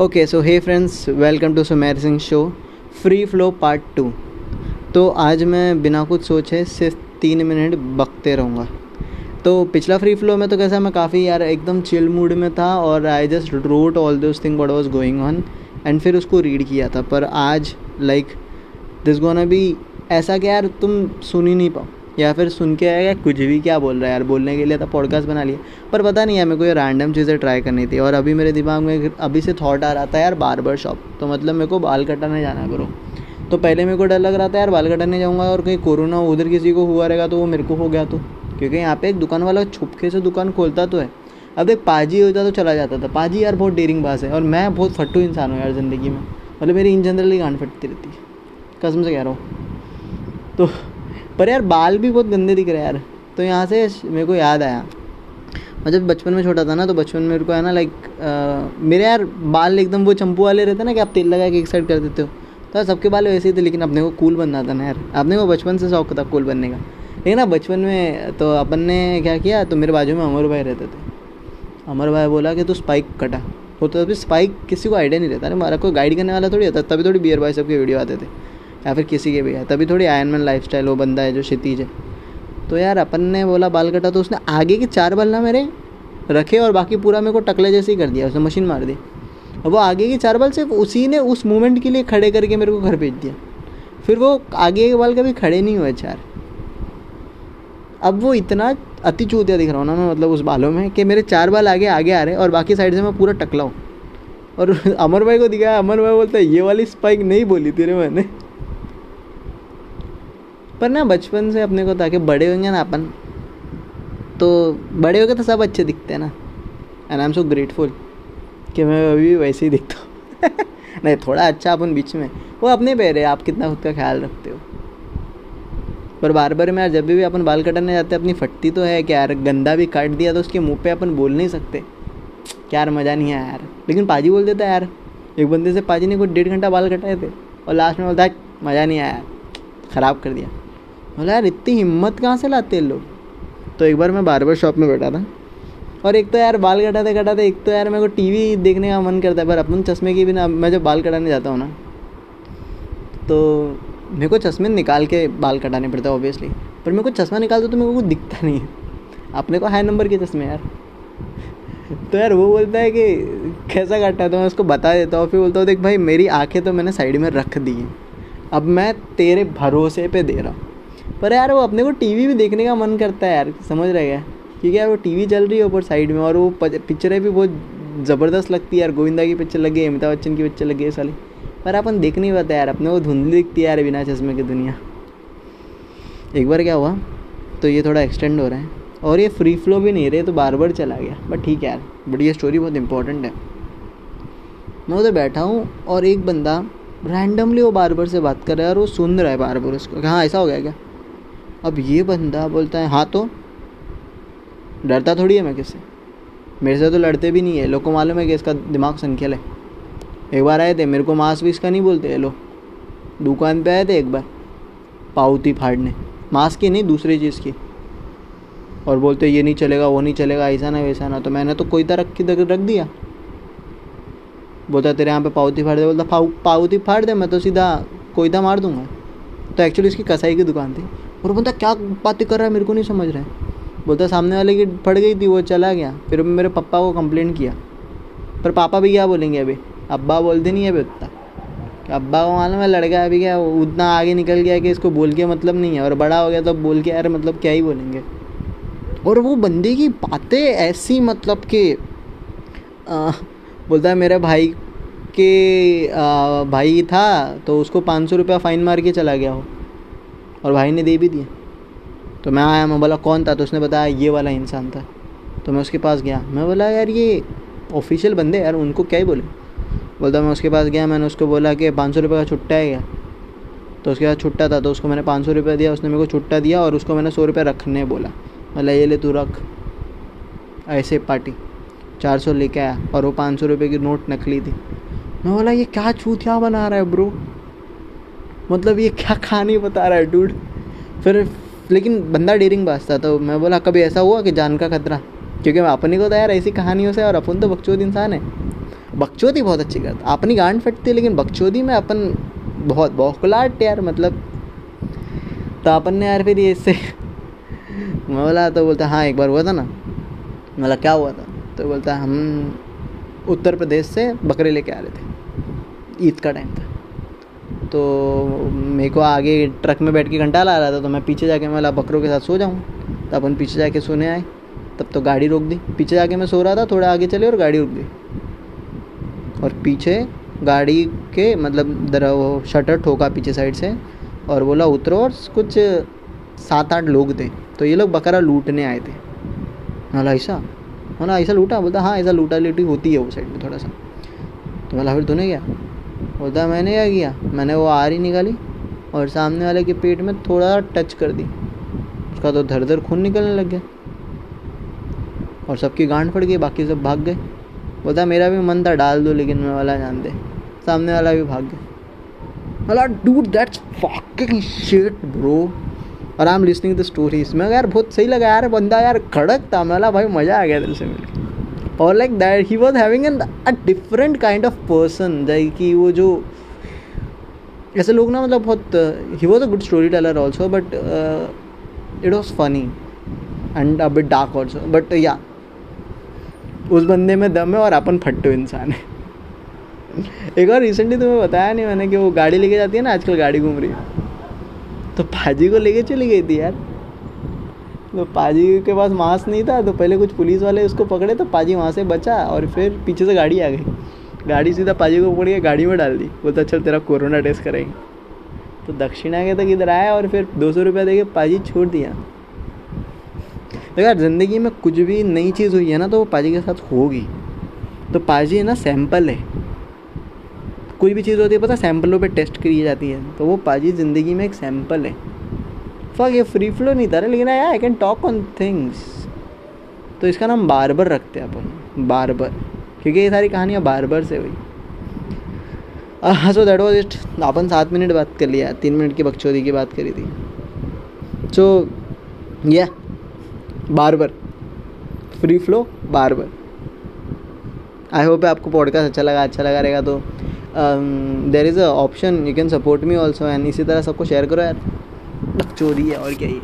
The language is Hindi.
Okay so hey friends welcome to Sumer Singh show free flow part two तो आज मैं बिना कुछ सोचे सिर्फ़ तीन मिनट बकते रहूँगा। तो पिछला फ्री फ्लो में तो कैसा मैं काफ़ी यार एकदम चिल मूड में था और I just wrote all this thing what was going on and फिर उसको रीड किया था। पर आज लाइक दिस गोना भी ऐसा कि यार तुम सुन ही नहीं पाओ। या फिर सुन के आएगा कुछ भी क्या बोल रहा है यार? बोलने के लिए तो पॉडकास्ट बना लिया पर पता नहीं है मेरे को ये रैंडम चीज़ें ट्राई करनी थी और अभी मेरे दिमाग में अभी से थॉट आ रहा था, यार बार्बर शॉप तो मतलब मेरे को बाल कटाने जाना करो तो पहले मेरे को डर लग रहा था, यार, बाल कटाने जाऊँगा और कहीं कोरोना उधर किसी को हुआ रहेगा तो वो मेरे को हो गया तो। क्योंकि यहाँ पे एक दुकान वाला छुपके से दुकान खोलता तो है। अब एक पाजी होता तो चला जाता था। पाजी यार बहुत डेरिंग बास है और मैं बहुत फट्टू इंसान हूँ यार ज़िंदगी में। मतलब मेरी इन जनरली गांड फटती रहती है। कसम से कह रहा हूँ। तो पर यार बाल भी बहुत गंदे दिख रहे हैं यार। तो यहाँ से मेरे को याद आया। मैं जब बचपन में छोटा था ना तो बचपन में मेरे को है ना लाइक मेरे यार बाल एकदम वो चंपू वाले रहते ना कि आप तेल लगा के एक साइड कर देते हो। तो सबके बाल वैसे ही थे, लेकिन अपने को कूल बनना था ना यार। अपने को बचपन से शौक था कूल बनने का। लेकिन ना बचपन में तो अपन ने क्या किया तो मेरे बाजू में अमर भाई रहते थे। अमर भाई बोला कि तू स्पाइक कटा। वो तो अभी स्पाइक किसी को आइडिया नहीं रहता। ना हमारा कोई गाइड करने वाला थोड़ी होता, तभी थोड़ी बियर भाई सबके वीडियो आते थे। या फिर किसी के भी है, तभी थोड़ी आयन मैन लाइफ स्टाइल वो बंदा है जो क्षितिज है। तो यार अपन ने बोला, बाल कटा तो उसने आगे के चार बाल ना मेरे रखे और बाकी पूरा मेरे को टकले जैसे ही कर दिया, उसने मशीन मार दी। और वो आगे के चार बाल सिर्फ़ उसी ने उस मोमेंट के लिए खड़े करके मेरे को घर भेज दिया। फिर वो आगे के बाल कभी खड़े नहीं हुए चार। अब वो इतना अति चूतिया दिख रहा हूँ ना मैं मतलब उस बालों में, कि मेरे चार बाल आगे आगे आ रहे और बाकी साइड से मैं पूरा टकला हूँ। और अमर भाई को दिखाया, अमर भाई बोलता है, ये वाली स्पाइक नहीं बोली तेरे मैंने। पर ना बचपन से अपने को था कि बड़े होंगे ना अपन। तो बड़े हो गए तो सब अच्छे दिखते हैं ना। And I am so grateful कि मैं अभी भी वैसे ही दिखता हूँ। नहीं, थोड़ा अच्छा अपन बीच में। वो अपने पैर है आप कितना खुद का ख्याल रखते हो। पर बार बार में यार जब भी अपन बाल कटाने जाते हैं, अपनी फटती तो है कि यार? गंदा भी काट दिया तो उसके मुँह पे अपन बोल नहीं सकते। यार, मज़ा नहीं आया यार। लेकिन पाजी बोल देता है यार, एक बंदे से पाजी ने कुछ डेढ़ घंटा बाल कटाए थे। और लास्ट में बोलता है, मज़ा नहीं आया ख़राब कर दिया। बोला, यार, इतनी हिम्मत कहाँ से लाते हैं लोग? तो एक बार मैं बार्बर शॉप में बैठा था। और एक तो यार, बाल कटाते कटाते, एक तो यार मेरे को टीवी देखने का मन करता है, पर अपन चश्मे की भी ना मैं जब बाल कटाने जाता हूँ ना तो मेरे को चश्मे निकाल के बाल कटाने पड़ते हैं ऑब्वियसली पर मेरे को चश्मा निकाल दो तो मेरे को कुछ दिखता नहीं है। अपने को हाई नंबर के चश्मे यार। तो यार, वो बोलता है कि, कैसा काटा है तो मैं उसको बता देता हूँ, फिर बोलता हूँ, देख भाई, मेरी आँखें तो मैंने साइड में रख दी अब मैं तेरे भरोसे पे दे रहा हूँ। पर यार वो अपने को टीवी भी देखने का मन करता है यार, समझ रहे क्या क्योंकि यार वो टीवी चल रही है ऊपर साइड में और वो पिक्चरें भी बहुत ज़बरदस्त लगती है यार, गोविंदा की पिक्चर लगी, अमिताभ बच्चन की पिक्चर लगी है साली पर अपन देख नहीं पाते यार, अपने को धुंधली दिखती है यार बिना चश्मे की दुनिया। एक बार क्या हुआ? तो ये थोड़ा एक्सटेंड हो रहा है। और ये फ्री फ्लो भी नहीं रहे तो बार बार चला गया। बट ठीक है यार बट ये स्टोरी बहुत इंपॉर्टेंट है। मैं उधर बैठा हूँ और एक बंदा रैंडमली वो बार बार से बात कर रहा है और वो सुन रहा है बार बार उसको। हाँ ऐसा हो गया क्या? अब ये बंदा बोलता है हाँ तो? डरता थोड़ी है मैं किससे? मेरे से तो लड़ते भी नहीं है। लोग को मालूम है कि इसका दिमाग संख्यल है एक बार आए थे, मेरे को मांस भी इसका नहीं बोलते। लोग दुकान पे आए थे एक बार पाउती फाड़ने। मांस की नहीं, दूसरी चीज़ की। और बोलते, ये नहीं चलेगा, वो नहीं चलेगा, ऐसा ना, वैसा ना। तो मैंने तो कोई तरह की रख दिया। बोलता, तेरे यहाँ पे पाउती फाड़ दे। बोलता पाउती फाड़ दे, मैं तो सीधा कोयता मार दूँगा। तो एक्चुअली इसकी कसाई की दुकान थी। और बोलता क्या बातें कर रहा है मेरे को नहीं समझ रहा है। बोलता सामने वाले की फट गई थी वो चला गया। फिर मेरे पापा को कंप्लेन किया। पर पापा भी क्या बोलेंगे अभी? अब्बा बोलते नहीं अभी उतना। अब्बा को मालूम है लड़का अभी क्या उतना आगे निकल गया कि इसको बोल के मतलब नहीं है। और बड़ा हो गया तो बोल के यार मतलब क्या ही बोलेंगे? और वो बंदे की बातें ऐसी मतलब कि बोलता है मेरे भाई के आ, भाई था तो उसको पाँच सौ रुपया फ़ाइन मार के चला गया हो। और भाई ने दे भी दिया तो मैं आया, मैं बोला, कौन था? तो उसने बताया, ये वाला इंसान था। तो मैं उसके पास गया। मैं बोला, यार, ये ऑफिशियल बंदे यार, उनको क्या ही बोले? बोलता, मैं उसके पास गया, मैंने उसको बोला कि पाँच सौ रुपये का छुट्टा है क्या? तो उसके बाद छुट्टा था तो उसको मैंने पाँच सौ रुपये दिया, उसने मेरे को छुट्टा दिया और उसको मैंने सौ रुपये रखने बोला। बोला, ये ले, तू रख। ऐसे पार्टी, चार सौ लेके आया और वो पाँच सौ रुपये की नोट नकली थी। मैं बोला, ये क्या छूतिया बना रहा है ब्रो? मतलब ये क्या कहानी बता रहा है डूड फिर, लेकिन बंदा डेरिंग बाज था। तो मैं बोला, कभी ऐसा हुआ कि जान का खतरा? क्योंकि मैं अपनी को तो यार ऐसी कहानियों से, और अपन तो बकचोद इंसान है। बकचोदी बहुत अच्छी करता अपनी गांड फटती है, लेकिन बकचोदी में अपन बहुत बौखलाट यार मतलब। तो अपन ने यार फिर ये इससे मैं बोला तो बोलता हाँ एक बार हुआ था ना। बोला, क्या हुआ था? तो बोलता, हम उत्तर प्रदेश से बकरे लेके आ रहे थे, ईद का टाइम था। तो मेरे को आगे ट्रक में बैठ के घंटा ला रहा था तो मैं पीछे जाके मैं बकरों के साथ सो जाऊँ। तो अपन पीछे जाके सोने आए। तब तो गाड़ी रोक दी। पीछे जाके मैं सो रहा था, थोड़ा आगे चले और गाड़ी रुक गई और पीछे गाड़ी के मतलब दर, वो शटर ठोका पीछे साइड से, और बोला, उतरो। और कुछ सात आठ लोग थे। तो ये लोग बकरा लूटने आए थे। बोला, ऐसा? बोला, ऐसा लूटा? बोलता हाँ ऐसा लूटा लूटी होती है वो साइड में थोड़ा सा तो बोला, फिर तूने क्या? बोलता मैंने क्या किया? मैंने वो आरी निकाली और सामने वाले के पेट में थोड़ा टच कर दी। उसका तो धर धर खून निकलने लग गया। और सबकी गांड फट गई, बाकी सब भाग गए। बोलता मेरा भी मन था, डाल दो, लेकिन मैं वाला जान दे सामने वाला भी भाग गया। दैट्स ब्रो और I am listening the stories मैं यार बहुत सही लगा, यार, बंदा यार खड़क था। मैं भाई, मज़ा आ गया दिल से मिल और like that he was having an a different kind of person जाए कि वो जो, ऐसे लोग ना मतलब बहुत ही was a good story teller also but it was funny and a bit dark also but या उस बंदे में दम है और अपन फट्टो इंसान है। एक और रिसेंटली तुम्हें बताया नहीं मैंने कि वो गाड़ी लेके जाती है ना, आजकल गाड़ी घूम रही है। तो भाजी को लेके चली गई थी यार। तो पाजी के पास मास्क नहीं था तो पहले कुछ पुलिस वाले उसको पकड़े तो पाजी वहाँ से बचा और फिर पीछे से गाड़ी आ गई। गाड़ी सीधा पाजी को पकड़ के गाड़ी में डाल दी। बोलता चल तेरा कोरोना टेस्ट करेंगे। तो दक्षिणा के तक इधर आया और फिर दो सौ रुपया दे के पाजी छोड़ दिया। तो यार, ज़िंदगी में कुछ भी नई चीज़ हुई है ना तो वो पाजी के साथ होगी। तो पाजी है ना, सैंपल है। कोई भी चीज़ होती है, पता सैंपलों पे टेस्ट करी जाती है। तो वो पाजी ज़िंदगी में एक सैंपल है। फक ये फ्री फ्लो नहीं था लेकिन यार I can talk on things तो इसका नाम बारबर रखते हैं अपन, बारबर. क्योंकि ये सारी कहानियाँ बारबर से हुई. सो दैट वॉज़ इट अपन सात मिनट बात कर लिया, तीन मिनट की बकचोदी की बात करी थी. सो या barber. Free flow barber. I hope आपको पॉडकास्ट अच्छा लगा अच्छा लगा रहेगा तो there is a option you can support me also and इसी तरह सबको शेयर करो यार. चोरी है और क्या ही।